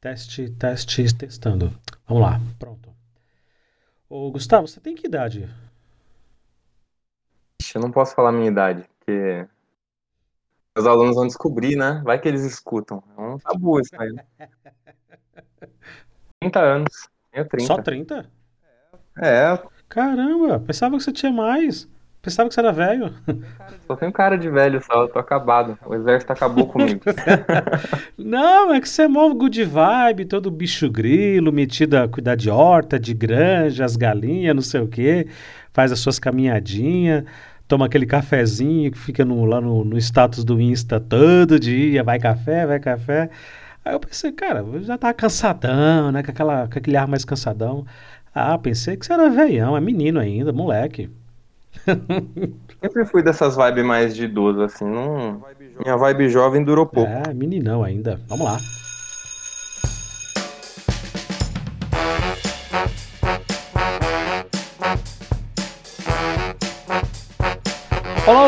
Teste, teste, testando. Vamos lá, pronto. Ô, Gustavo, você tem que idade? Eu não posso falar a minha idade, porque os alunos vão descobrir, né? Vai que eles escutam. É um tabu isso aí. 30 anos. Eu 30. Só 30? É. Caramba, pensava que você tinha mais. Pensava que você era velho. Só tenho cara de velho só, eu tô acabado. O exército acabou comigo. Não, é que você é mó good vibe, todo bicho grilo, metido a cuidar de horta, de granja, as galinhas, não sei o quê. Faz as suas caminhadinhas, toma aquele cafezinho que fica no, lá no, no status do Insta todo dia, vai café, vai café. Aí eu pensei, cara, eu já tava cansadão, né? Com, aquela, com aquele ar mais cansadão. Ah, pensei que você era velhão, é menino ainda, moleque. Sempre fui dessas vibes mais de idoso, assim. Não... Minha vibe jovem durou pouco. É, meninão ainda. Vamos lá.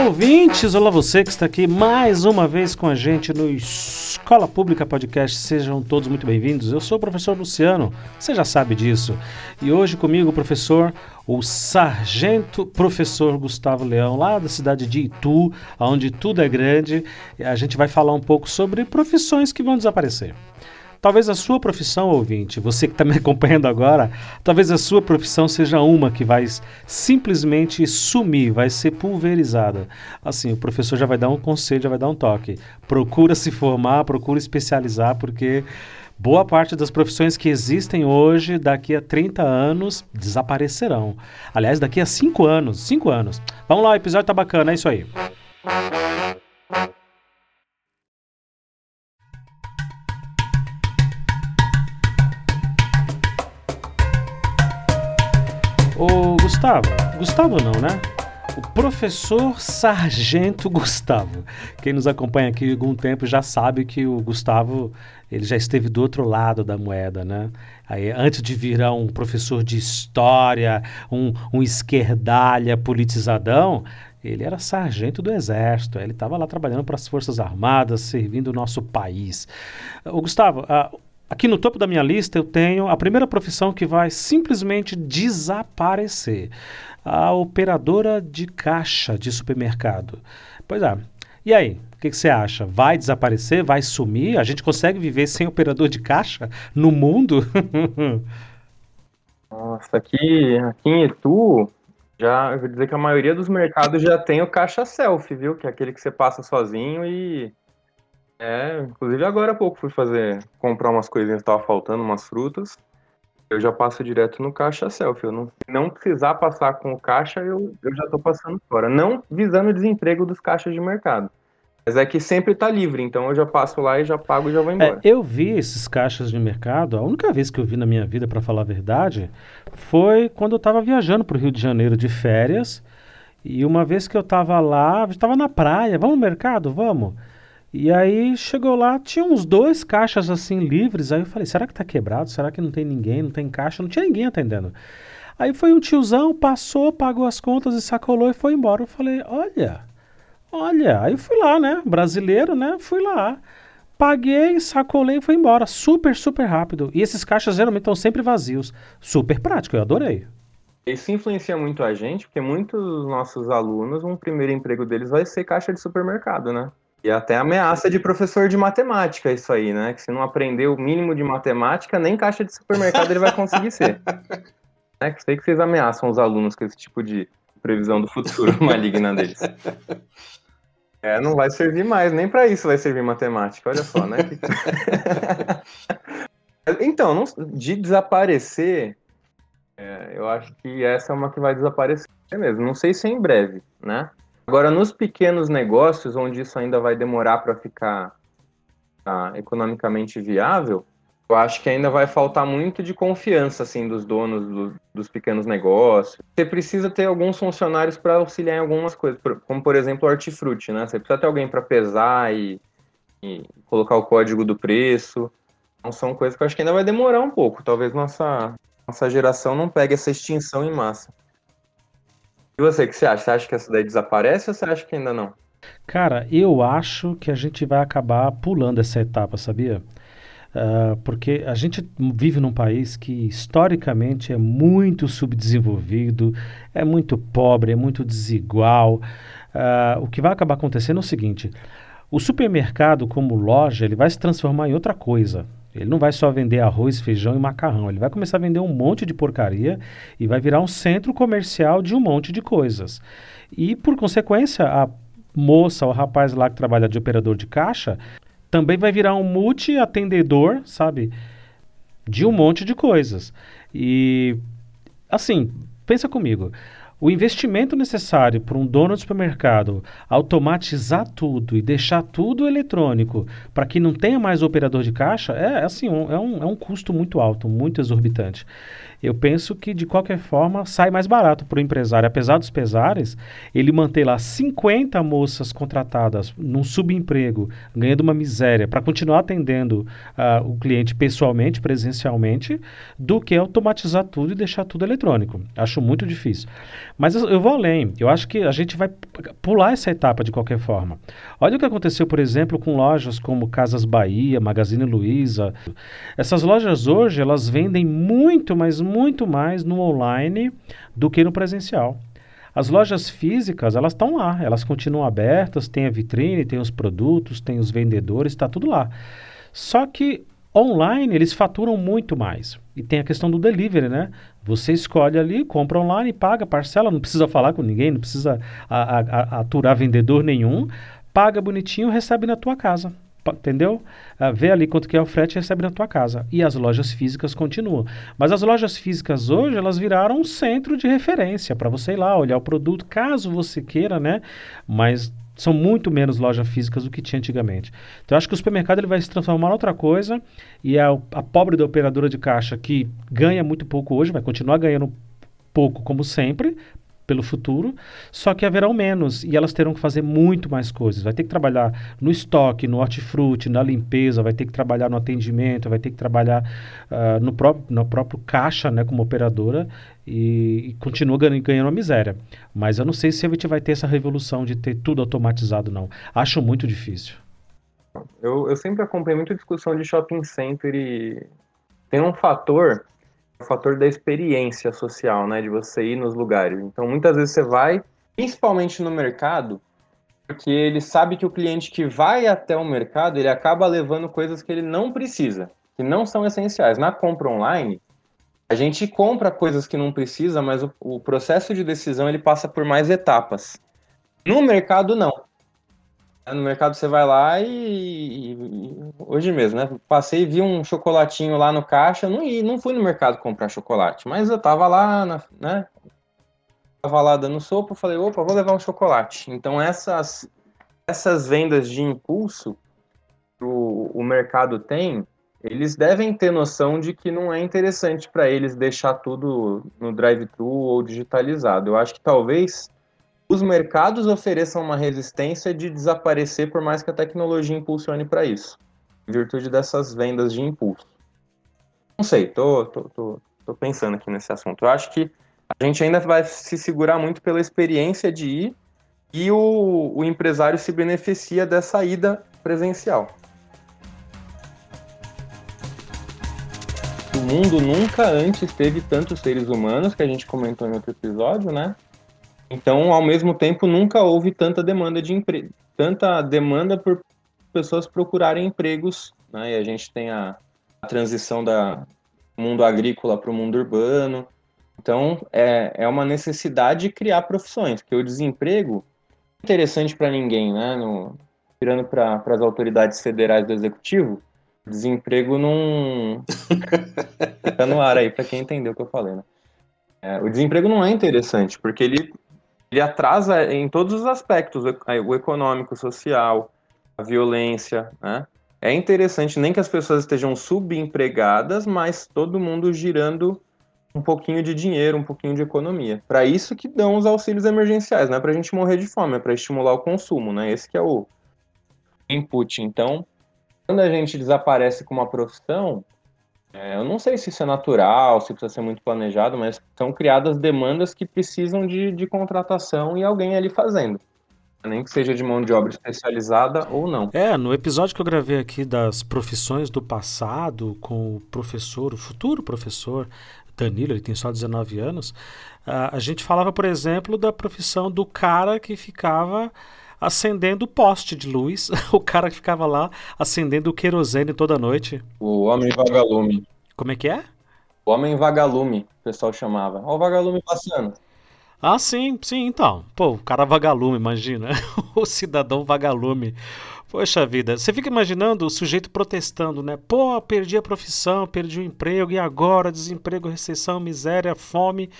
Ouvintes! Olá, você que está aqui mais uma vez com a gente no Escola Pública Podcast. Sejam todos muito bem-vindos. Eu sou o professor Luciano, você já sabe disso. E hoje comigo o professor, o sargento professor Gustavo Leão, lá da cidade de Itu, onde tudo é grande. A gente vai falar um pouco sobre profissões que vão desaparecer. Talvez a sua profissão, ouvinte, você que está me acompanhando agora, talvez a sua profissão seja uma que vai simplesmente sumir, vai ser pulverizada. Assim, o professor já vai dar um conselho, já vai dar um toque. Procura se formar, procura especializar, porque boa parte das profissões que existem hoje, daqui a 30 anos, desaparecerão. Aliás, daqui a 5 anos, 5 anos. Vamos lá, o episódio tá bacana, é isso aí. Gustavo, Gustavo não, né? O professor Sargento Gustavo. Quem nos acompanha aqui há algum tempo já sabe que o Gustavo ele já esteve do outro lado da moeda, né? Aí, antes de virar um professor de história, um, um esquerdalha politizadão, ele era sargento do exército, ele estava lá trabalhando para as Forças Armadas, servindo o nosso país. Ô, Gustavo, a, Aqui no topo da minha lista eu tenho a primeira profissão que vai simplesmente desaparecer: a operadora de caixa de supermercado. Pois é. E aí, o que, que, você acha? Vai desaparecer? Vai sumir? A gente consegue viver sem operador de caixa no mundo? Nossa, aqui, aqui em Itu, já, eu vou dizer que a maioria dos mercados já tem o caixa selfie, viu? Que é aquele que você passa sozinho e é, inclusive agora há pouco fui fazer, comprar umas coisinhas que tava faltando, umas frutas. Eu já passo direto no caixa selfie. Eu não, não precisar passar com o caixa, eu, eu já tô passando fora. Não visando o desemprego dos caixas de mercado. Mas é que sempre tá livre, então eu já passo lá e já pago e já vou embora. É, eu vi esses caixas de mercado, a única vez que eu vi na minha vida, para falar a verdade, foi quando eu tava viajando pro Rio de Janeiro de férias. E uma vez que eu tava lá, eu tava na praia, vamos no mercado? Vamos. E aí chegou lá, tinha uns dois caixas assim livres. Aí eu falei, será que tá quebrado? Será que não tem ninguém? Não tem caixa? Não tinha ninguém atendendo. Aí foi um tiozão, passou, pagou as contas e sacolou e foi embora. Eu falei, olha, olha. Aí fui lá, né? Brasileiro, né? Fui lá. Paguei, sacolei e fui embora. Super, super rápido. E esses caixas geralmente estão sempre vazios. Super prático, eu adorei. Isso influencia muito a gente, porque muitos dos nossos alunos, um primeiro emprego deles vai ser caixa de supermercado, né? E até ameaça de professor de matemática, isso aí, né? Que se não aprender o mínimo de matemática, nem caixa de supermercado ele vai conseguir ser. É que sei que vocês ameaçam os alunos com esse tipo de previsão do futuro maligna deles. É, não vai servir mais, nem para isso vai servir matemática, olha só, né? então, não, de desaparecer, é, eu acho que essa é uma que vai desaparecer mesmo. Não sei se é em breve, né? Agora, nos pequenos negócios, onde isso ainda vai demorar para ficar ah, economicamente viável, eu acho que ainda vai faltar muito de confiança assim dos donos do, dos pequenos negócios. Você precisa ter alguns funcionários para auxiliar em algumas coisas, como por exemplo o hortifruti, né? Você precisa ter alguém para pesar e, e, colocar o código do preço. Então são coisas que eu acho que ainda vai demorar um pouco. Talvez nossa nossa geração não pegue essa extinção em massa. E você, o que você acha? Você acha que essa daí desaparece ou você acha que ainda não? Cara, eu acho que a gente vai acabar pulando essa etapa, sabia? Uh, porque a gente vive num país que historicamente é muito subdesenvolvido, é muito pobre, é muito desigual. Uh, o que vai acabar acontecendo é o seguinte: o supermercado, como loja, ele vai se transformar em outra coisa. Ele não vai só vender arroz, feijão e macarrão. Ele vai começar a vender um monte de porcaria e vai virar um centro comercial de um monte de coisas. E, por consequência, a moça ou rapaz lá que trabalha de operador de caixa também vai virar um multi-atendedor, sabe? De um monte de coisas. E, assim, pensa comigo. O investimento necessário para um dono de supermercado automatizar tudo e deixar tudo eletrônico para que não tenha mais operador de caixa é assim um, é, um, é um custo muito alto, muito exorbitante eu penso que de qualquer forma sai mais barato para o empresário. Apesar dos pesares, ele manter lá 50 moças contratadas num subemprego, ganhando uma miséria, para continuar atendendo uh, o cliente pessoalmente, presencialmente, do que automatizar tudo e deixar tudo eletrônico. Acho muito difícil. Mas eu, eu vou além. Eu acho que a gente vai pular essa etapa de qualquer forma. Olha o que aconteceu, por exemplo, com lojas como Casas Bahia, Magazine Luiza. Essas lojas hoje, elas vendem muito, mas muito mais no online do que no presencial. As lojas físicas, elas estão lá, elas continuam abertas, tem a vitrine, tem os produtos, tem os vendedores, está tudo lá. Só que online eles faturam muito mais. E tem a questão do delivery, né? Você escolhe ali, compra online, paga, parcela, não precisa falar com ninguém, não precisa a, a, a, aturar vendedor nenhum, paga bonitinho, recebe na tua casa entendeu? Uh, vê ali quanto que é o frete e recebe na tua casa. E as lojas físicas continuam. Mas as lojas físicas hoje, elas viraram um centro de referência para você ir lá olhar o produto, caso você queira, né? Mas são muito menos lojas físicas do que tinha antigamente. Então, eu acho que o supermercado ele vai se transformar em outra coisa e a, a pobre da operadora de caixa que ganha muito pouco hoje, vai continuar ganhando pouco como sempre, pelo futuro, só que haverão menos e elas terão que fazer muito mais coisas. Vai ter que trabalhar no estoque, no hortifruti, na limpeza, vai ter que trabalhar no atendimento, vai ter que trabalhar uh, no, próprio, no próprio caixa, né, como operadora e, e continua ganhando, ganhando uma miséria. Mas eu não sei se a gente vai ter essa revolução de ter tudo automatizado, não. Acho muito difícil. Eu, eu sempre acompanhei muita discussão de shopping center e tem um fator o fator da experiência social, né? De você ir nos lugares. Então, muitas vezes você vai, principalmente no mercado, porque ele sabe que o cliente que vai até o mercado, ele acaba levando coisas que ele não precisa, que não são essenciais. Na compra online, a gente compra coisas que não precisa, mas o, o processo de decisão ele passa por mais etapas. No mercado, não. No mercado você vai lá e, e, hoje mesmo, né? Passei, vi um chocolatinho lá no caixa, não não fui no mercado comprar chocolate, mas eu tava lá, na, né? Tava lá dando sopa, falei, opa, vou levar um chocolate. Então essas essas vendas de impulso que o, o mercado tem, eles devem ter noção de que não é interessante para eles deixar tudo no drive-thru ou digitalizado. Eu acho que talvez os mercados ofereçam uma resistência de desaparecer por mais que a tecnologia impulsione para isso, em virtude dessas vendas de impulso. Não sei, tô, tô, tô, tô, pensando aqui nesse assunto. Eu acho que a gente ainda vai se segurar muito pela experiência de ir e o, o empresário se beneficia dessa ida presencial. O mundo nunca antes teve tantos seres humanos, que a gente comentou em outro episódio, né? Então, ao mesmo tempo, nunca houve tanta demanda de emprego, tanta demanda por pessoas procurarem empregos, né? E a gente tem a, a transição da mundo agrícola para o mundo urbano. Então, é, é uma necessidade de criar profissões, porque o desemprego é interessante para ninguém, né? No, tirando para as autoridades federais do executivo, desemprego não. Fica no ar aí para quem entendeu o que eu falei, né? É, o desemprego não é interessante, porque ele ele atrasa em todos os aspectos, o econômico, o social, a violência, né? É interessante nem que as pessoas estejam subempregadas, mas todo mundo girando um pouquinho de dinheiro, um pouquinho de economia. Para isso que dão os auxílios emergenciais, não é para a gente morrer de fome, é para estimular o consumo, né? Esse que é o input. Então, quando a gente desaparece com uma profissão, é, eu não sei se isso é natural, se precisa ser muito planejado, mas são criadas demandas que precisam de, de contratação e alguém ali fazendo. nem que seja de mão de obra especializada ou não. É, no episódio que eu gravei aqui das profissões do passado com o professor, o futuro professor Danilo, ele tem só 19 anos, a, a gente falava, por exemplo, da profissão do cara que ficava acendendo poste de luz, o cara que ficava lá acendendo o querosene toda noite. O homem vagalume. Como é que é? O homem vagalume, o pessoal chamava. Olha o vagalume passando. Ah, sim, sim, então. Pô, o cara vagalume, imagina. o cidadão vagalume. Poxa vida, você fica imaginando o sujeito protestando, né? Pô, perdi a profissão, perdi o emprego, e agora? Desemprego, recessão, miséria, fome.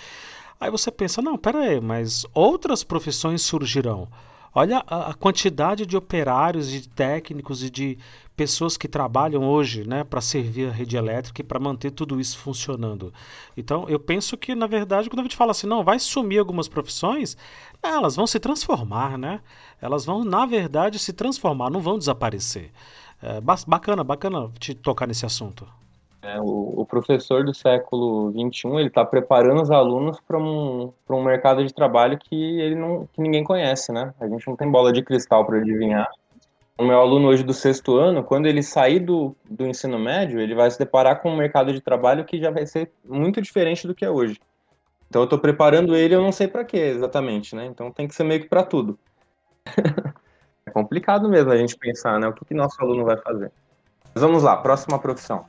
Aí você pensa, não, pera aí, mas outras profissões surgirão. Olha a, quantidade de operários, de técnicos e de pessoas que trabalham hoje né, para servir a rede elétrica e para manter tudo isso funcionando. Então, eu penso que, na verdade, quando a gente fala assim, não, vai sumir algumas profissões, elas vão se transformar, né? Elas vão, na verdade, se transformar, não vão desaparecer. É, bacana, bacana te tocar nesse assunto. É, o, o, professor do século XXI ele está preparando os alunos para um, um mercado de trabalho que ele não que ninguém conhece, né? A gente não tem bola de cristal para adivinhar. O meu aluno hoje do sexto ano, quando ele sair do, do ensino médio, ele vai se deparar com um mercado de trabalho que já vai ser muito diferente do que é hoje. Então eu estou preparando ele, eu não sei para quê exatamente, né? Então tem que ser meio que para tudo. é complicado mesmo a gente pensar, né? O que, que nosso aluno vai fazer. Mas vamos lá, próxima profissão.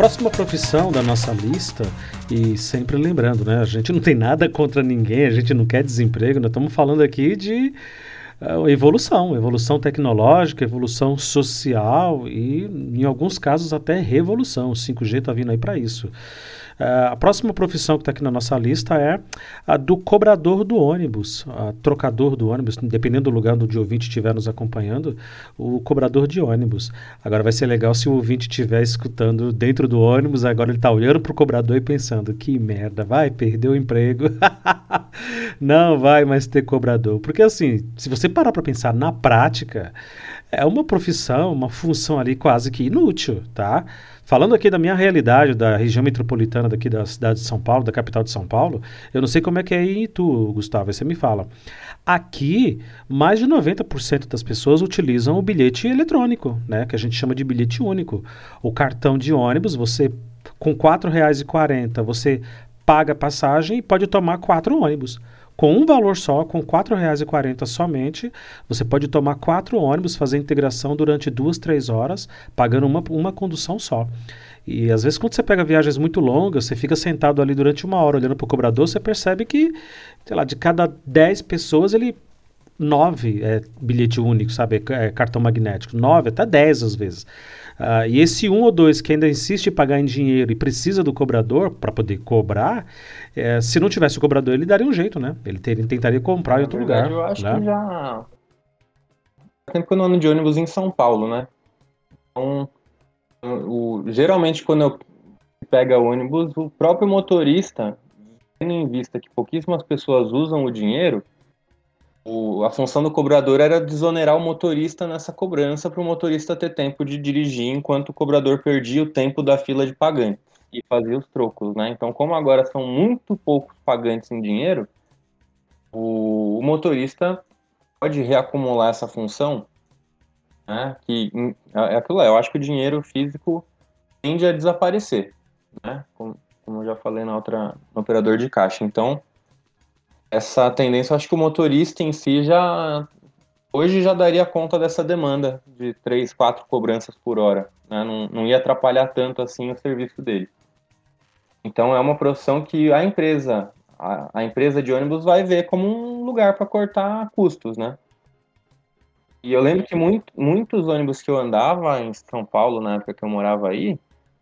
Próxima profissão da nossa lista, e sempre lembrando, né? A gente não tem nada contra ninguém, a gente não quer desemprego, nós estamos falando aqui de uh, evolução, evolução tecnológica, evolução social e, em alguns casos, até revolução. O 5G está vindo aí para isso. Uh, a próxima profissão que está aqui na nossa lista é a do cobrador do ônibus, a trocador do ônibus, dependendo do lugar onde o ouvinte estiver nos acompanhando, o cobrador de ônibus. Agora vai ser legal se o ouvinte estiver escutando dentro do ônibus, agora ele está olhando para o cobrador e pensando: que merda, vai perder o emprego. Não vai mais ter cobrador. Porque assim, se você parar para pensar na prática, é uma profissão, uma função ali quase que inútil, tá? Falando aqui da minha realidade, da região metropolitana daqui da cidade de São Paulo, da capital de São Paulo, eu não sei como é que é em Itu, Gustavo, aí você me fala. Aqui, mais de 90% das pessoas utilizam o bilhete eletrônico, né, que a gente chama de bilhete único. O cartão de ônibus, você com R$ 4,40, você paga a passagem e pode tomar quatro ônibus. Com um valor só, com R$ 4,40 somente, você pode tomar quatro ônibus, fazer integração durante duas, três horas, pagando uma, uma condução só. E às vezes, quando você pega viagens muito longas, você fica sentado ali durante uma hora olhando para o cobrador, você percebe que, sei lá, de cada 10 pessoas, ele. Nove é bilhete único, sabe? É cartão magnético. Nove, até dez às vezes. Uh, e esse um ou dois que ainda insiste em pagar em dinheiro e precisa do cobrador para poder cobrar, é, se não tivesse o cobrador, ele daria um jeito, né? Ele, ter, ele tentaria comprar Na em outro verdade, lugar. Eu acho né? que já. Tempo que eu não ando de ônibus em São Paulo, né? Então, o, geralmente, quando eu pega ônibus, o próprio motorista, tendo em vista que pouquíssimas pessoas usam o dinheiro, o, a função do cobrador era desonerar o motorista nessa cobrança para o motorista ter tempo de dirigir enquanto o cobrador perdia o tempo da fila de pagantes e fazia os trocos, né? Então, como agora são muito poucos pagantes em dinheiro, o, o motorista pode reacumular essa função, né? Que é, é aquilo lá, eu acho que o dinheiro físico tende a desaparecer, né? Como, como eu já falei na outra, no operador de caixa. Então, essa tendência, acho que o motorista em si já hoje já daria conta dessa demanda de três, quatro cobranças por hora, né? não, não ia atrapalhar tanto assim o serviço dele. Então é uma profissão que a empresa, a, a empresa de ônibus vai ver como um lugar para cortar custos, né? E eu lembro que muito, muitos ônibus que eu andava em São Paulo na época que eu morava aí,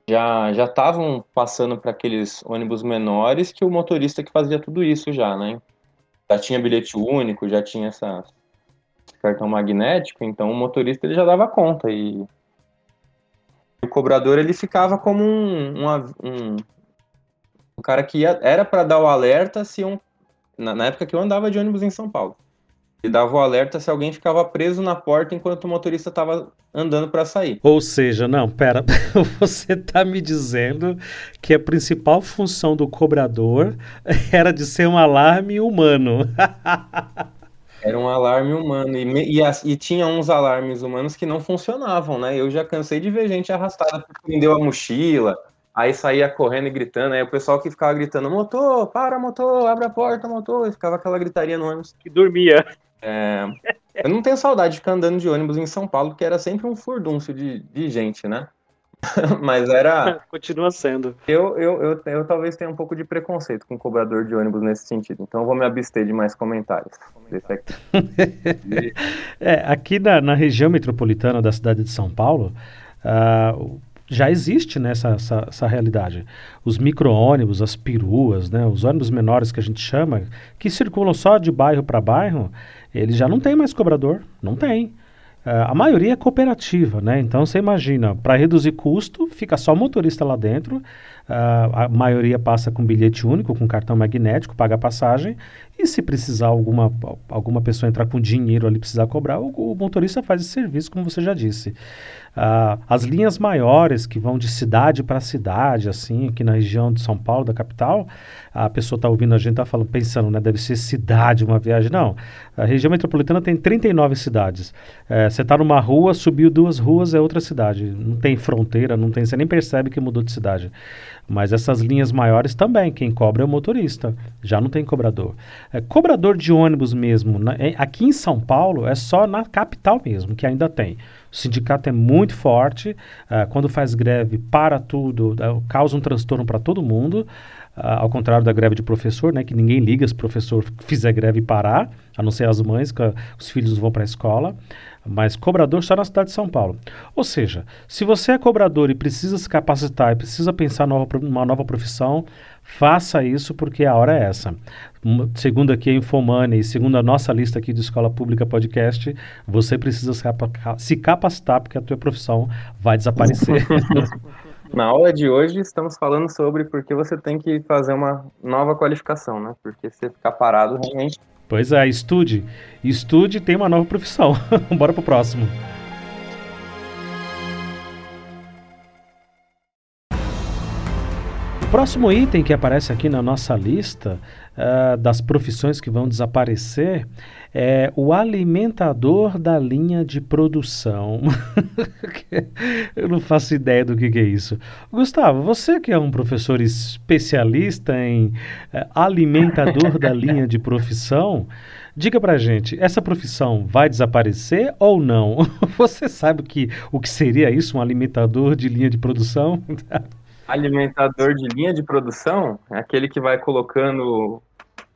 já já estavam passando para aqueles ônibus menores que o motorista que fazia tudo isso já, né? Já tinha bilhete único, já tinha essa, esse cartão magnético, então o motorista ele já dava conta e o cobrador ele ficava como um, um, um cara que ia, era para dar o alerta se um, na, na, época que eu andava de ônibus em São Paulo. E dava o alerta se alguém ficava preso na porta enquanto o motorista estava andando para sair. Ou seja, não, pera, você está me dizendo que a principal função do cobrador era de ser um alarme humano. Era um alarme humano. E, e, e, tinha uns alarmes humanos que não funcionavam, né? Eu já cansei de ver gente arrastada porque prendeu a mochila, aí saía correndo e gritando. Aí o pessoal que ficava gritando: motor, para, motor, abre a porta, motor. E ficava aquela gritaria no ônibus. Que dormia. É, eu não tenho saudade de ficar andando de ônibus em São Paulo, porque era sempre um furdúncio de, de gente, né? Mas era. Continua sendo. Eu, eu, eu, eu, talvez tenha um pouco de preconceito com cobrador de ônibus nesse sentido. Então eu vou me abster de mais comentários. Aqui. é, aqui na, na, região metropolitana da cidade de São Paulo, uh, já existe né, essa, essa, essa realidade. Os micro-ônibus, as peruas, né, os ônibus menores que a gente chama, que circulam só de bairro para bairro, eles já não tem mais cobrador. Não tem. Uh, a maioria é cooperativa, né? Então você imagina, para reduzir custo, fica só o motorista lá dentro, uh, a maioria passa com bilhete único, com cartão magnético, paga a passagem, e se precisar alguma, alguma pessoa entrar com dinheiro ali precisar cobrar, o, o motorista faz esse serviço, como você já disse. Uh, as linhas maiores que vão de cidade para cidade, assim, aqui na região de São Paulo, da capital, a pessoa está ouvindo a gente, está falando, pensando, né, deve ser cidade, uma viagem. Não, a região metropolitana tem 39 cidades. É, você está numa rua, subiu duas ruas, é outra cidade. Não tem fronteira, não tem, você nem percebe que mudou de cidade. Mas essas linhas maiores também, quem cobra é o motorista, já não tem cobrador. É, cobrador de ônibus mesmo, na, é, aqui em São Paulo, é só na capital mesmo que ainda tem. O sindicato é muito forte, uh, quando faz greve, para tudo, uh, causa um transtorno para todo mundo. Uh, ao contrário da greve de professor, né, que ninguém liga se o professor fizer greve e parar, a não ser as mães, que os filhos vão para a escola, mas cobrador só na cidade de São Paulo. Ou seja, se você é cobrador e precisa se capacitar e precisa pensar numa nova, nova profissão, faça isso porque a hora é essa segundo aqui a Infomoney, segundo a nossa lista aqui de Escola Pública Podcast, você precisa se capacitar porque a tua profissão vai desaparecer. Na aula de hoje estamos falando sobre porque você tem que fazer uma nova qualificação, né? Porque se ficar parado realmente. Pois é, estude. Estude tem uma nova profissão. Bora pro próximo. O próximo item que aparece aqui na nossa lista uh, das profissões que vão desaparecer é o alimentador da linha de produção. Eu não faço ideia do que, que, é isso. Gustavo, você que é um professor especialista em uh, alimentador da linha de profissão, diga pra gente, essa profissão vai desaparecer ou não? Você sabe que, o que seria isso, um alimentador de linha de produção? alimentador de linha de produção é aquele que vai colocando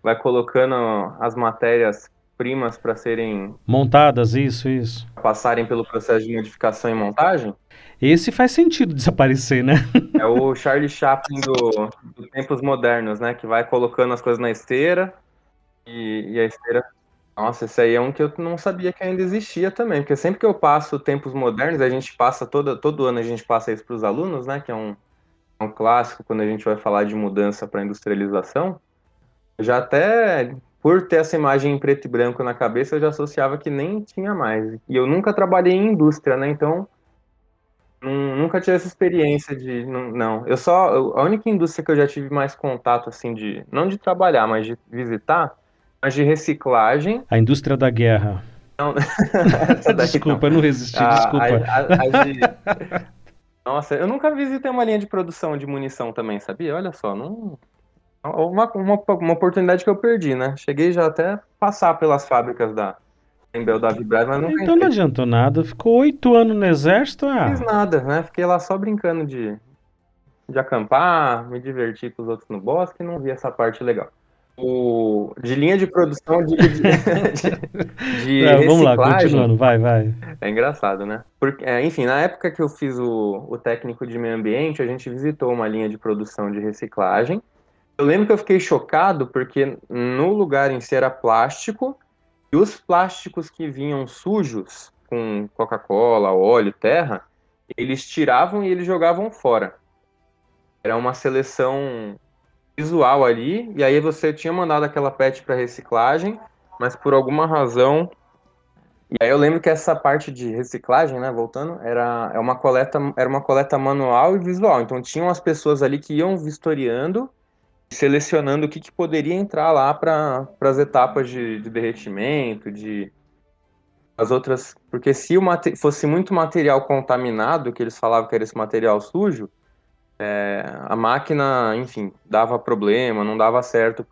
vai colocando as matérias primas para serem montadas, isso, isso. Passarem pelo processo de modificação e montagem. Esse faz sentido desaparecer, né? É o Charlie Chaplin do, do tempos modernos, né? Que vai colocando as coisas na esteira e, e, a esteira. Nossa, esse aí é um que eu não sabia que ainda existia também, porque sempre que eu passo tempos modernos, a gente passa todo, todo ano a gente passa isso para os alunos, né? Que é um, é um clássico quando a gente vai falar de mudança para industrialização. Já até por ter essa imagem em preto e branco na cabeça, eu já associava que nem tinha mais. E eu nunca trabalhei em indústria, né? Então, nunca tive essa experiência de. Não, eu só. A única indústria que eu já tive mais contato, assim, de. Não de trabalhar, mas de visitar, mas de reciclagem. A indústria da guerra. Não, desculpa, não. eu não resisti, a, desculpa. A, a, de... Nossa, eu nunca visitei uma linha de produção de munição também, sabia? Olha só, não. Uma, uma, uma oportunidade que eu perdi, né? Cheguei já até passar pelas fábricas da Embel da Vibraz, mas nunca Então não adiantou nada. Ficou oito anos no exército, ah. Não fiz nada, né? Fiquei lá só brincando de, de acampar, me divertir com os outros no bosque e não vi essa parte legal. O, de linha de produção de, de, de, de é, Vamos lá, continuando, vai, vai. É engraçado, né? Porque, é, enfim, na época que eu fiz o, o técnico de meio ambiente, a gente visitou uma linha de produção de reciclagem eu lembro que eu fiquei chocado porque no lugar em si era plástico e os plásticos que vinham sujos, com Coca-Cola, óleo, terra, eles tiravam e eles jogavam fora. Era uma seleção visual ali, e aí você tinha mandado aquela PET para reciclagem, mas por alguma razão. E aí eu lembro que essa parte de reciclagem, né, voltando, era, é uma coleta, era uma coleta manual e visual. Então tinham as pessoas ali que iam vistoriando, selecionando o que, que poderia entrar lá para as etapas de, de derretimento, de as outras. Porque se o fosse muito material contaminado, que eles falavam que era esse material sujo, é, a máquina, enfim, dava problema, não dava certo.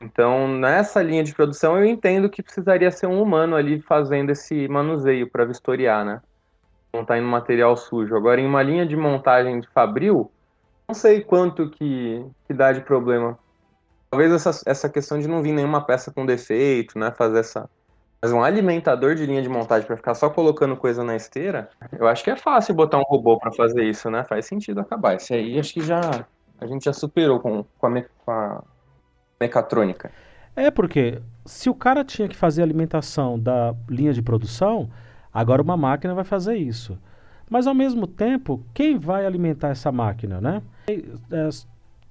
Então, nessa linha de produção, eu entendo que precisaria ser um humano ali fazendo esse manuseio para vistoriar, né? Tá indo material sujo. Agora, em uma linha de montagem de fabril, não sei quanto que, que dá de problema. Talvez essa, essa questão de não vir nenhuma peça com defeito, né? Fazer essa, mas um alimentador de linha de montagem para ficar só colocando coisa na esteira, eu acho que é fácil botar um robô para fazer isso, né? Faz sentido acabar. Esse aí acho que já a gente já superou com, com, a, me, com a mecatrônica. É porque se o cara tinha que fazer alimentação da linha de produção, agora uma máquina vai fazer isso. Mas ao mesmo tempo, quem vai alimentar essa máquina, né? É,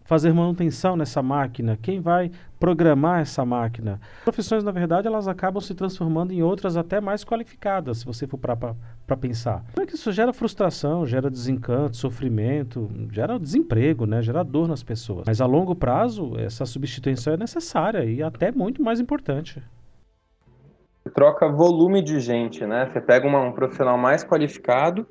fazer manutenção nessa máquina? Quem vai programar essa máquina? Profissões, na verdade, elas acabam se transformando em outras até mais qualificadas, se você for para pensar. Como é que isso gera frustração, gera desencanto, sofrimento, gera desemprego, né? gera dor nas pessoas. Mas a longo prazo, essa substituição é necessária e até muito mais importante. Troca volume de gente, né? Você pega uma, um profissional mais qualificado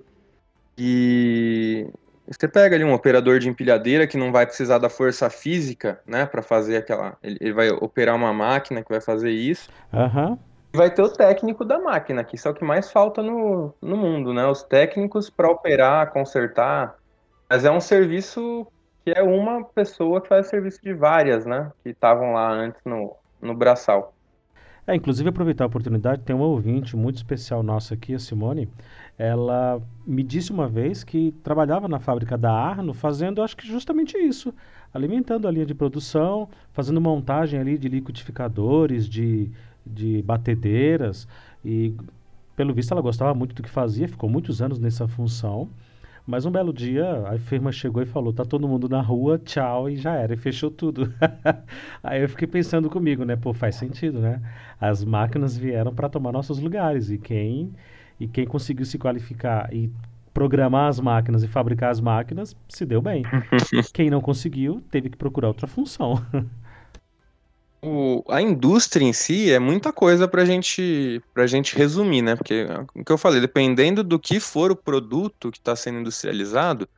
e você pega ali um operador de empilhadeira que não vai precisar da força física, né, para fazer aquela. Ele, vai operar uma máquina que vai fazer isso. Uhum. E vai ter o técnico da máquina, que isso é o que mais falta no, no mundo, né? Os técnicos para operar, consertar. Mas é um serviço que é uma pessoa que faz serviço de várias, né? Que estavam lá antes no, no braçal. É, inclusive aproveitar a oportunidade, tem uma ouvinte muito especial nossa aqui, a Simone, ela me disse uma vez que trabalhava na fábrica da Arno fazendo, acho que justamente isso, alimentando a linha de produção, fazendo montagem ali de liquidificadores, de, de batedeiras e pelo visto ela gostava muito do que fazia, ficou muitos anos nessa função. Mas um belo dia a firma chegou e falou: tá todo mundo na rua, tchau, e já era, e fechou tudo. Aí eu fiquei pensando comigo, né? Pô, faz sentido, né? As máquinas vieram para tomar nossos lugares e quem e quem conseguiu se qualificar e programar as máquinas e fabricar as máquinas se deu bem. quem não conseguiu teve que procurar outra função. o, a indústria em si é muita coisa para gente, a gente resumir, né? Porque o que eu falei, dependendo do que for o produto que está sendo industrializado,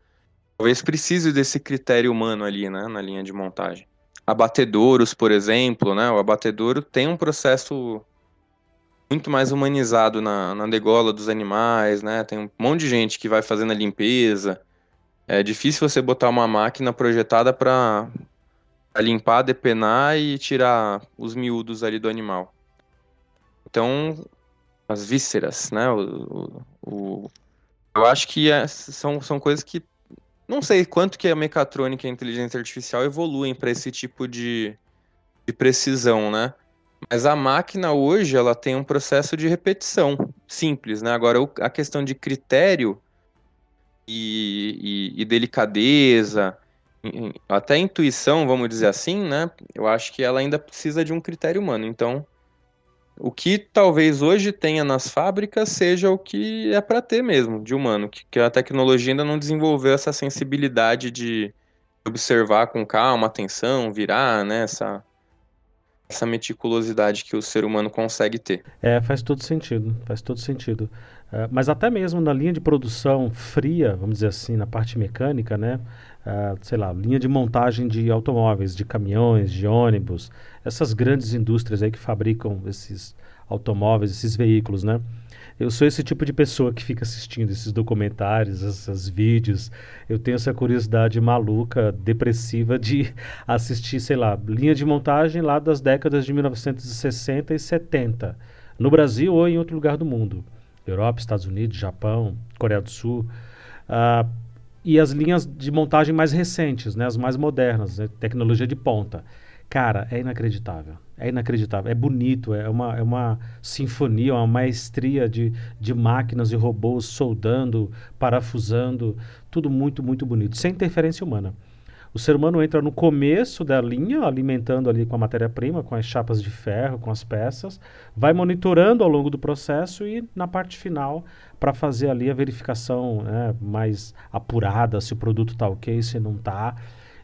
talvez precise desse critério humano ali, né? Na linha de montagem. Abatedouros, por exemplo, né? O abatedouro tem um processo muito mais humanizado na, na degola dos animais, né? Tem um monte de gente que vai fazendo a limpeza. É difícil você botar uma máquina projetada para limpar, depenar e tirar os miúdos ali do animal. Então, as vísceras, né? O, o, o eu acho que é, são, são coisas que não sei quanto que a mecatrônica e a inteligência artificial evoluem para esse tipo de, de precisão, né? Mas a máquina hoje ela tem um processo de repetição simples, né? Agora a questão de critério e, e, e delicadeza, até intuição, vamos dizer assim, né? Eu acho que ela ainda precisa de um critério humano. Então, o que talvez hoje tenha nas fábricas seja o que é para ter mesmo, de humano, que, que a tecnologia ainda não desenvolveu essa sensibilidade de observar com calma, atenção, virar, né? Essa, essa meticulosidade que o ser humano consegue ter. É, faz todo sentido, faz todo sentido. Uh, mas até mesmo na linha de produção fria, vamos dizer assim, na parte mecânica, né? Uh, sei lá, linha de montagem de automóveis, de caminhões, de ônibus, essas grandes indústrias aí que fabricam esses automóveis, esses veículos, né? Eu sou esse tipo de pessoa que fica assistindo esses documentários, esses vídeos. Eu tenho essa curiosidade maluca, depressiva de assistir, sei lá, linha de montagem lá das décadas de 1960 e 70, no Brasil ou em outro lugar do mundo. Europa, Estados Unidos, Japão, Coreia do Sul. Uh, e as linhas de montagem mais recentes, né, as mais modernas, né, tecnologia de ponta. Cara, é inacreditável. É inacreditável. É bonito, é uma, é uma sinfonia, uma maestria de, de máquinas e robôs soldando, parafusando. Tudo muito, muito bonito, sem interferência humana. O ser humano entra no começo da linha, alimentando ali com a matéria-prima, com as chapas de ferro, com as peças, vai monitorando ao longo do processo e na parte final para fazer ali a verificação né, mais apurada se o produto está ok, se não está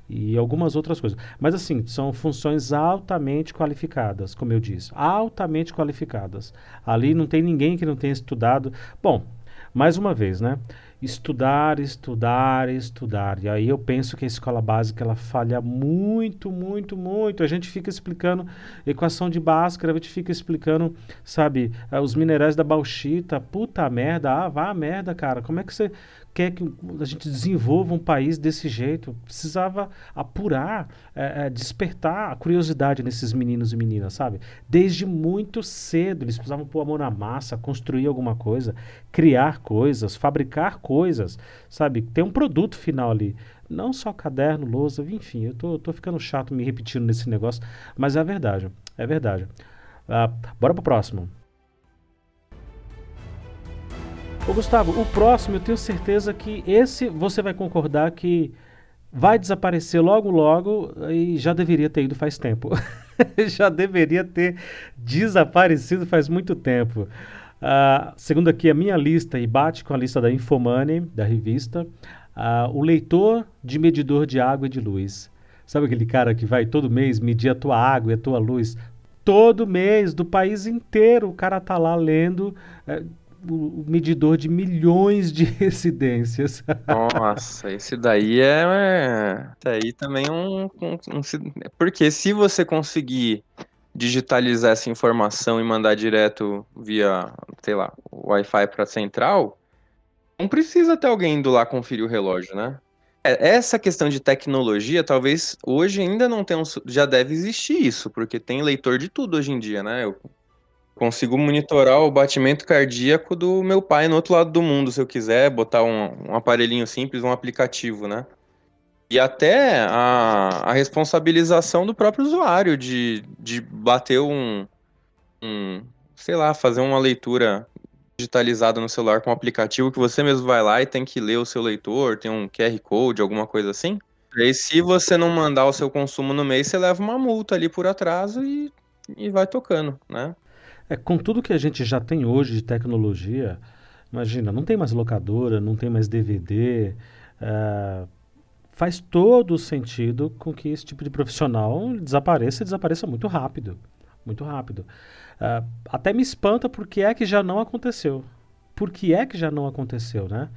e algumas outras coisas. Mas assim, são funções altamente qualificadas, como eu disse, altamente qualificadas. Ali não tem ninguém que não tenha estudado. Bom, mais uma vez, né? Estudar, estudar, estudar. E aí eu penso que a escola básica ela falha muito, muito, muito. A gente fica explicando equação de Bhaskara, a gente fica explicando, sabe, eh, os minerais da bauxita. Puta merda, ah, vá merda, cara. Como é que você quer que a gente desenvolva um país desse jeito. Precisava apurar, é, é, despertar a curiosidade nesses meninos e meninas, sabe? Desde muito cedo, eles precisavam pôr a mão na massa, construir alguma coisa, criar coisas, fabricar coisas, sabe? Ter um produto final ali. Não só caderno, lousa, enfim, eu tô, tô ficando chato me repetindo nesse negócio, mas é a verdade, é verdade. Uh, bora pro próximo. Ô Gustavo, o próximo eu tenho certeza que esse você vai concordar que vai desaparecer logo logo e já deveria ter ido faz tempo. já deveria ter desaparecido faz muito tempo. Uh, segundo aqui a minha lista e bate com a lista da Infomoney, da revista, uh, o leitor de medidor de água e de luz. Sabe aquele cara que vai todo mês medir a tua água e a tua luz? Todo mês, do país inteiro, o cara tá lá lendo. Uh, o medidor de milhões de residências. Nossa, esse daí é. é daí também um, um, um. Porque se você conseguir digitalizar essa informação e mandar direto via, sei lá, Wi-Fi para central, não precisa ter alguém indo lá conferir o relógio, né? É, essa questão de tecnologia, talvez hoje ainda não tenha um, já deve existir isso, porque tem leitor de tudo hoje em dia, né? Eu Consigo monitorar o batimento cardíaco do meu pai no outro lado do mundo, se eu quiser botar um, um aparelhinho simples, um aplicativo, né? E até a, a responsabilização do próprio usuário de, de bater um, um, sei lá, fazer uma leitura digitalizada no celular com um aplicativo que você mesmo vai lá e tem que ler o seu leitor, tem um QR Code, alguma coisa assim. E aí, se você não mandar o seu consumo no mês, você leva uma multa ali por atraso e, e vai tocando, né? É, com tudo que a gente já tem hoje de tecnologia, imagina, não tem mais locadora, não tem mais DVD, é, faz todo sentido com que esse tipo de profissional desapareça e desapareça muito rápido. Muito rápido. É, até me espanta porque é que já não aconteceu. Por que é que já não aconteceu, né?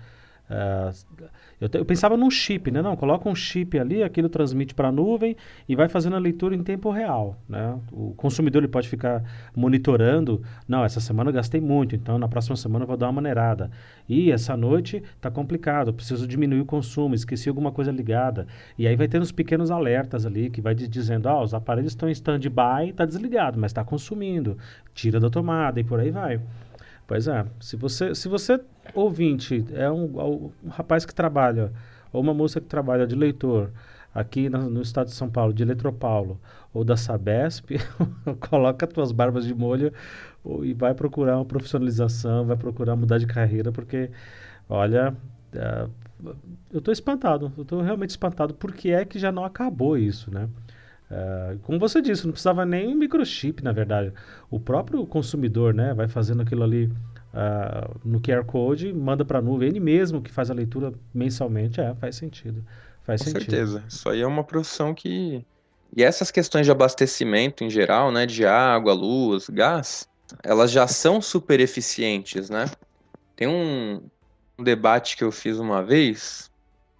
Uh, eu, te, eu, pensava num chip, né? Não, coloca um chip ali, aquilo transmite para a nuvem e vai fazendo a leitura em tempo real, né? O consumidor ele pode ficar monitorando. Não, essa semana eu gastei muito, então na próxima semana eu vou dar uma maneirada. E essa noite está complicado, preciso diminuir o consumo, esqueci alguma coisa ligada. E aí vai tendo os pequenos alertas ali que vai dizendo, ah, os aparelhos estão em stand-by, está desligado, mas está consumindo. Tira da tomada e por aí vai. Pois é. Se você, se você ouvinte, é um, um rapaz que trabalha, ou uma moça que trabalha de leitor aqui no, no estado de São Paulo, de Eletropaulo, ou da Sabesp, coloca as tuas barbas de molho ou, e vai procurar uma profissionalização, vai procurar mudar de carreira, porque, olha, é, eu estou espantado, eu estou realmente espantado, porque é que já não acabou isso, né? Uh, como você disse, não precisava nem um microchip, na verdade. O próprio consumidor né, vai fazendo aquilo ali uh, no QR Code, manda para a nuvem, ele mesmo que faz a leitura mensalmente. É, faz sentido. Faz Com sentido. certeza. Isso aí é uma profissão que. E essas questões de abastecimento em geral, né, de água, luz, gás, elas já são super eficientes, né? Tem um, um debate que eu fiz uma vez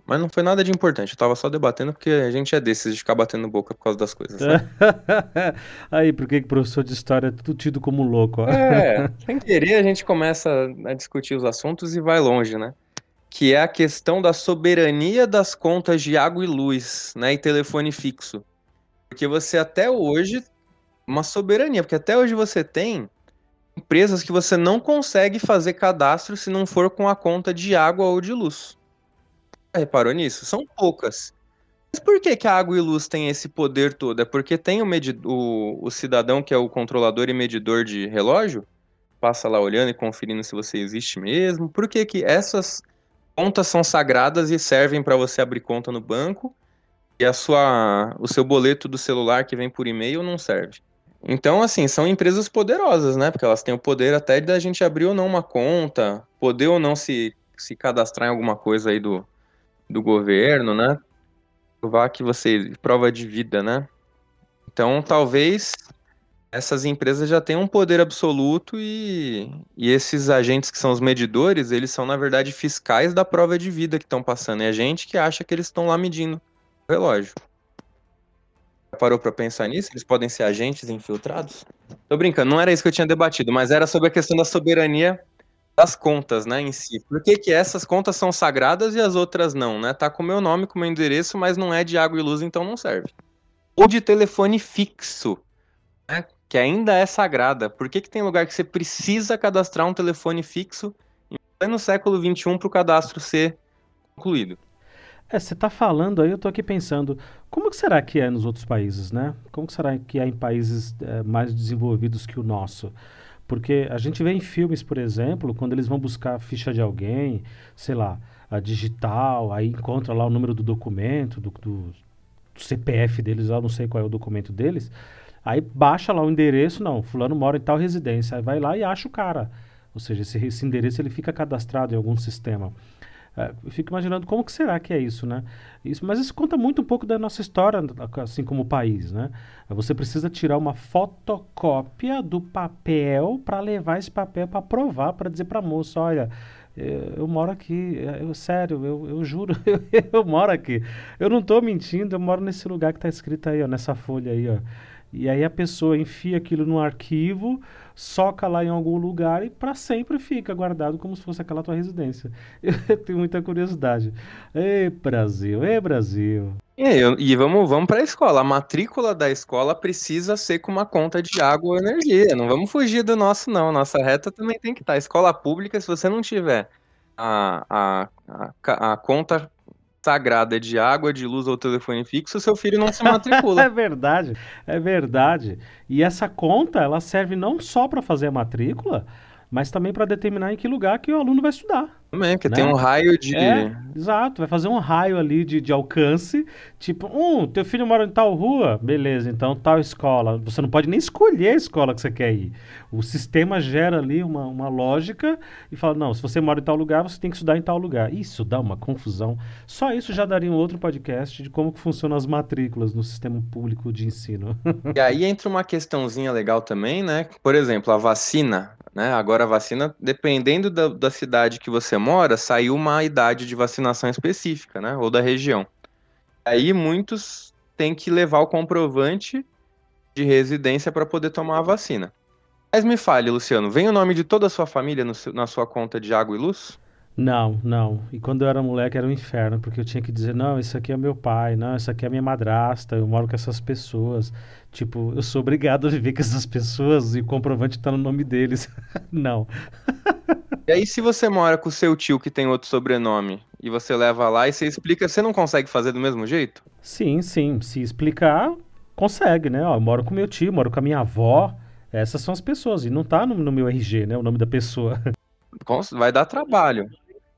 mas não foi nada de importante, eu tava só debatendo porque a gente é desses de ficar batendo boca por causa das coisas. Né? Aí, por que o professor de história é tudo tido como louco? Ó? É, sem querer a gente começa a discutir os assuntos e vai longe, né? Que é a questão da soberania das contas de água e luz, né? E telefone fixo. Porque você até hoje. Uma soberania, porque até hoje você tem empresas que você não consegue fazer cadastro se não for com a conta de água ou de luz reparou nisso? São poucas. Mas por que, que a água e luz tem esse poder todo? É porque tem o, o, o cidadão que é o controlador e medidor de relógio, passa lá olhando e conferindo se você existe mesmo. Por que, que essas contas são sagradas e servem para você abrir conta no banco? e a sua, o seu boleto do celular que vem por e-mail não serve. Então, assim, são empresas poderosas, né? Porque elas têm o poder até da gente abrir ou não uma conta, poder ou não se, se cadastrar em alguma coisa aí do, do governo, né? Provar que você. prova de vida, né? Então, talvez essas empresas já tenham um poder absoluto e, e esses agentes que são os medidores, eles são, na verdade, fiscais da prova de vida que estão passando. É a gente que acha que eles estão lá medindo o relógio. Parou para pensar nisso? Eles podem ser agentes infiltrados? Tô brincando, não era isso que eu tinha debatido, mas era sobre a questão da soberania das contas, né, em si. Por que, que essas contas são sagradas e as outras não, né? Tá com meu nome, com meu endereço, mas não é de água e luz, então não serve. Ou de telefone fixo, né, que ainda é sagrada. Por que, que tem lugar que você precisa cadastrar um telefone fixo no século XXI para o cadastro ser concluído? É, você está falando aí, eu estou aqui pensando, como que será que é nos outros países, né? Como que será que é em países é, mais desenvolvidos que o nosso? Porque a gente vê em filmes, por exemplo, quando eles vão buscar a ficha de alguém, sei lá, a digital, aí encontra lá o número do documento, do, do, CPF deles, eu não sei qual é o documento deles, aí baixa lá o endereço, não, fulano mora em tal residência, aí vai lá e acha o cara. Ou seja, esse, esse endereço ele fica cadastrado em algum sistema. É, eu fico imaginando como que será que é isso, né? Isso, mas isso conta muito um pouco da nossa história, assim como país, né? Você precisa tirar uma fotocópia do papel para levar esse papel para provar, para dizer para a moça, olha, eu, eu, moro aqui, é, eu, sério, eu, eu juro, eu, eu moro aqui. Eu não estou mentindo, eu moro nesse lugar que está escrito aí, ó, nessa folha aí, ó. E aí a pessoa enfia aquilo no arquivo, soca lá em algum lugar e para sempre fica guardado como se fosse aquela tua residência. Eu tenho muita curiosidade. Ei, Brasil, ei, Brasil. E, e vamos, vamos para a escola. A matrícula da escola precisa ser com uma conta de água ou energia. Não vamos fugir do nosso, não. Nossa reta também tem que estar. Escola pública, se você não tiver a, a, a, a conta sagrada de água, de luz ou telefone fixo, seu filho não se matricula. é verdade, é verdade. E essa conta, ela serve não só para fazer a matrícula, mas também para determinar em que lugar que o aluno vai estudar. Também, porque né? tem um raio de. É, exato, vai fazer um raio ali de, de alcance. Tipo, um, teu filho mora em tal rua, beleza, então tal escola. Você não pode nem escolher a escola que você quer ir. O sistema gera ali uma, uma lógica e fala: não, se você mora em tal lugar, você tem que estudar em tal lugar. Isso dá uma confusão. Só isso já daria um outro podcast de como que funcionam as matrículas no sistema público de ensino. e aí entra uma questãozinha legal também, né? Por exemplo, a vacina. Né? Agora a vacina, dependendo da, da cidade que você mora, saiu uma idade de vacinação específica, né? Ou da região. Aí muitos têm que levar o comprovante de residência para poder tomar a vacina. Mas me fale, Luciano, vem o nome de toda a sua família no, na sua conta de água e luz? Não, não. E quando eu era moleque era um inferno, porque eu tinha que dizer, não, isso aqui é meu pai, não, isso aqui é minha madrasta, eu moro com essas pessoas. Tipo, eu sou obrigado a viver com essas pessoas e o comprovante tá no nome deles. não. E aí, se você mora com o seu tio que tem outro sobrenome e você leva lá e você explica, você não consegue fazer do mesmo jeito? Sim, sim. Se explicar, consegue, né? Ó, eu moro com meu tio, moro com a minha avó. Essas são as pessoas. E não tá no, no meu RG, né? O nome da pessoa. Vai dar trabalho.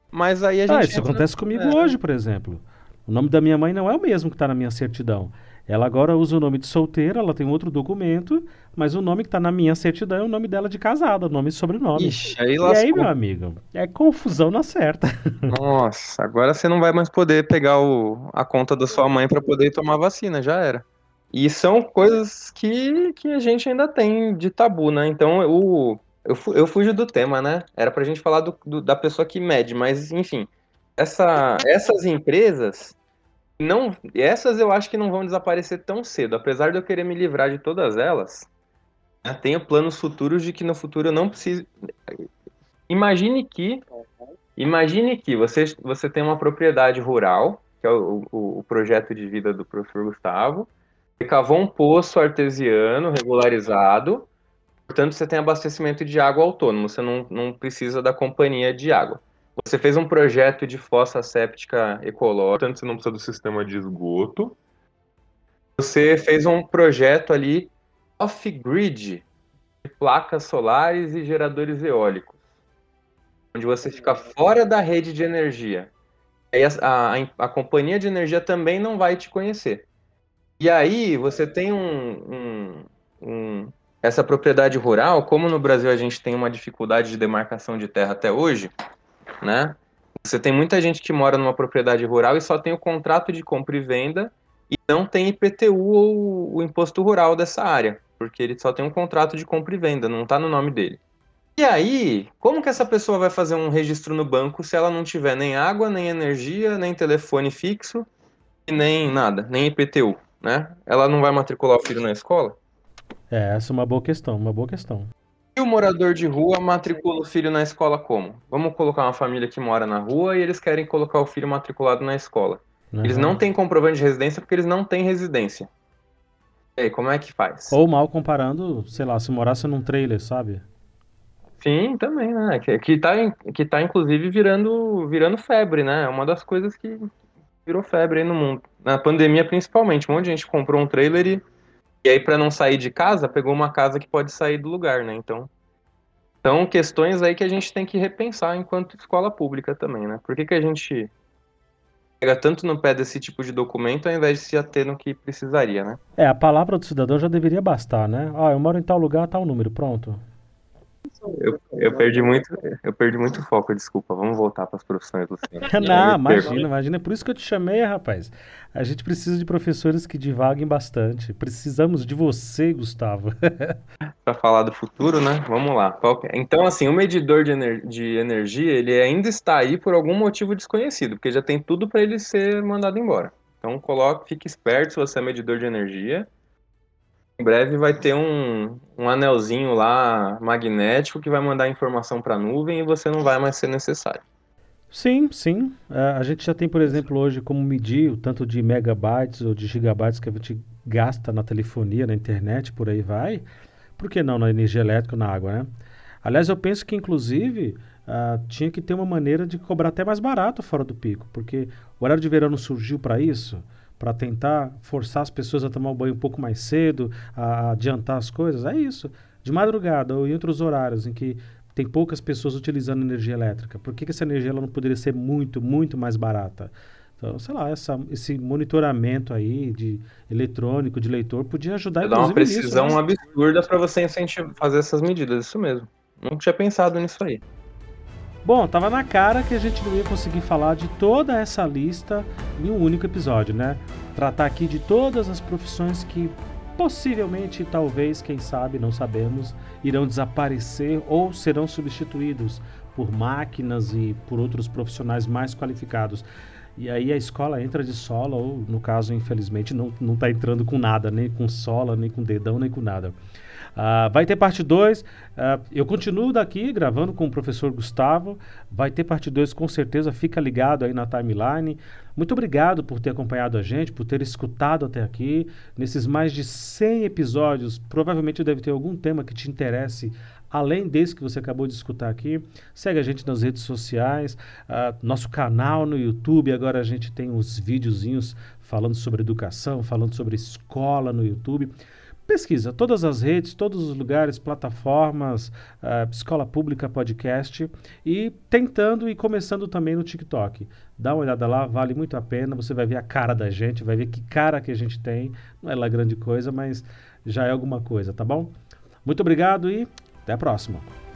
Mas aí a ah, gente. Ah, isso entra... acontece comigo é. hoje, por exemplo. O nome da minha mãe não é o mesmo que está na minha certidão. Ela agora usa o nome de solteira, ela tem outro documento, mas o nome que está na minha certidão é o nome dela de casada, nome e sobrenome. Ixi, aí e aí, meu amigo, é confusão na certa. Nossa, agora você não vai mais poder pegar o, a conta da sua mãe para poder tomar vacina, já era. E são coisas que, que a gente ainda tem de tabu, né? Então, o, eu, eu fujo do tema, né? Era pra gente falar do, do, da pessoa que mede, mas enfim. Essa, essas empresas, não, essas eu acho que não vão desaparecer tão cedo. Apesar de eu querer me livrar de todas elas, tenho planos futuros de que no futuro eu não preciso. Imagine que. Imagine que você, você tem uma propriedade rural, que é o, o, o projeto de vida do professor Gustavo. Você cavou um poço artesiano regularizado Portanto, você tem abastecimento de água autônomo, você não, não precisa da companhia de água. Você fez um projeto de fossa séptica ecológica, portanto, você não precisa do sistema de esgoto. Você fez um projeto ali off-grid, de placas solares e geradores eólicos, onde você fica fora da rede de energia. Aí a, a, a, companhia de energia também não vai te conhecer. E aí você tem um, um, um, essa propriedade rural, como no Brasil a gente tem uma dificuldade de demarcação de terra até hoje, né? Você tem muita gente que mora numa propriedade rural e só tem o contrato de compra e venda e não tem IPTU ou o imposto rural dessa área, porque ele só tem um contrato de compra e venda, não está no nome dele. E aí, como que essa pessoa vai fazer um registro no banco se ela não tiver nem água, nem energia, nem telefone fixo e nem nada, nem IPTU, né? Ela não vai matricular o filho na escola? É, essa é uma boa questão, uma boa questão. O morador de rua matricula o filho na escola como? Vamos colocar uma família que mora na rua e eles querem colocar o filho matriculado na escola. Uhum. Eles não têm comprovante de residência porque eles não têm residência. E aí, como é que faz? Ou mal comparando, sei lá, se morasse num trailer, sabe? Sim, também, né? Que, que, tá, que tá inclusive virando, virando febre, né? É uma das coisas que virou febre aí no mundo. Na pandemia, principalmente. Um monte de gente comprou um trailer e, e aí, para não sair de casa, pegou uma casa que pode sair do lugar, né? Então, são questões aí que a gente tem que repensar enquanto escola pública também, né? Por que, que a gente pega tanto no pé desse tipo de documento ao invés de se ater no que precisaria, né? É, a palavra do cidadão já deveria bastar, né? Ah, eu moro em tal lugar, tal número, pronto. Eu, eu, perdi muito, eu perdi muito foco, desculpa. Vamos voltar para as profissões, Luciano. Não, imagina, imagina. É por isso que eu te chamei, rapaz. A gente precisa de professores que divaguem bastante. Precisamos de você, Gustavo. para falar do futuro, né? Vamos lá. É? Então, assim, o medidor de, ener de energia, ele ainda está aí por algum motivo desconhecido, porque já tem tudo para ele ser mandado embora. Então, coloque, fique esperto se você é medidor de energia em breve vai ter um, um anelzinho lá magnético que vai mandar informação para a nuvem e você não vai mais ser necessário. Sim, sim. É, a gente já tem, por exemplo, hoje como medir o tanto de megabytes ou de gigabytes que a gente gasta na telefonia, na internet, por aí vai. Por que não na energia elétrica na água, né? Aliás, eu penso que, inclusive, uh, tinha que ter uma maneira de cobrar até mais barato fora do pico, porque o horário de verão surgiu para isso para tentar forçar as pessoas a tomar o banho um pouco mais cedo, a adiantar as coisas, é isso. De madrugada ou em outros horários em que tem poucas pessoas utilizando energia elétrica, por que, que essa energia ela não poderia ser muito, muito mais barata? Então, sei lá, essa, esse monitoramento aí de eletrônico, de leitor, podia ajudar Dá uma precisão nisso, né? absurda para você incentivar, fazer essas medidas, isso mesmo. Não tinha pensado nisso aí. Bom, tava na cara que a gente não ia conseguir falar de toda essa lista em um único episódio, né? Tratar aqui de todas as profissões que possivelmente, talvez, quem sabe, não sabemos, irão desaparecer ou serão substituídos por máquinas e por outros profissionais mais qualificados. E aí a escola entra de sola, ou no caso, infelizmente, não está entrando com nada, nem com sola, nem com dedão, nem com nada. Uh, vai ter parte 2. Uh, ah, eu continuo daqui gravando com o professor Gustavo. Vai ter parte 2 com certeza. Fica ligado aí na timeline. Muito obrigado por ter acompanhado a gente, por ter escutado até aqui. Nesses mais de 100 episódios, provavelmente deve ter algum tema que te interesse além desse que você acabou de escutar aqui. Segue a gente nas redes sociais, uh, nosso canal no YouTube. Agora a gente tem os videozinhos falando sobre educação, falando sobre escola no YouTube. Pesquisa todas as redes, todos os lugares, plataformas, uh, Escola Pública Podcast e tentando e começando também no TikTok. Dá uma olhada lá, vale muito a pena. Você vai ver a cara da gente, vai ver que cara que a gente tem. Não é lá grande coisa, mas já é alguma coisa, tá bom? Muito obrigado e até a próxima.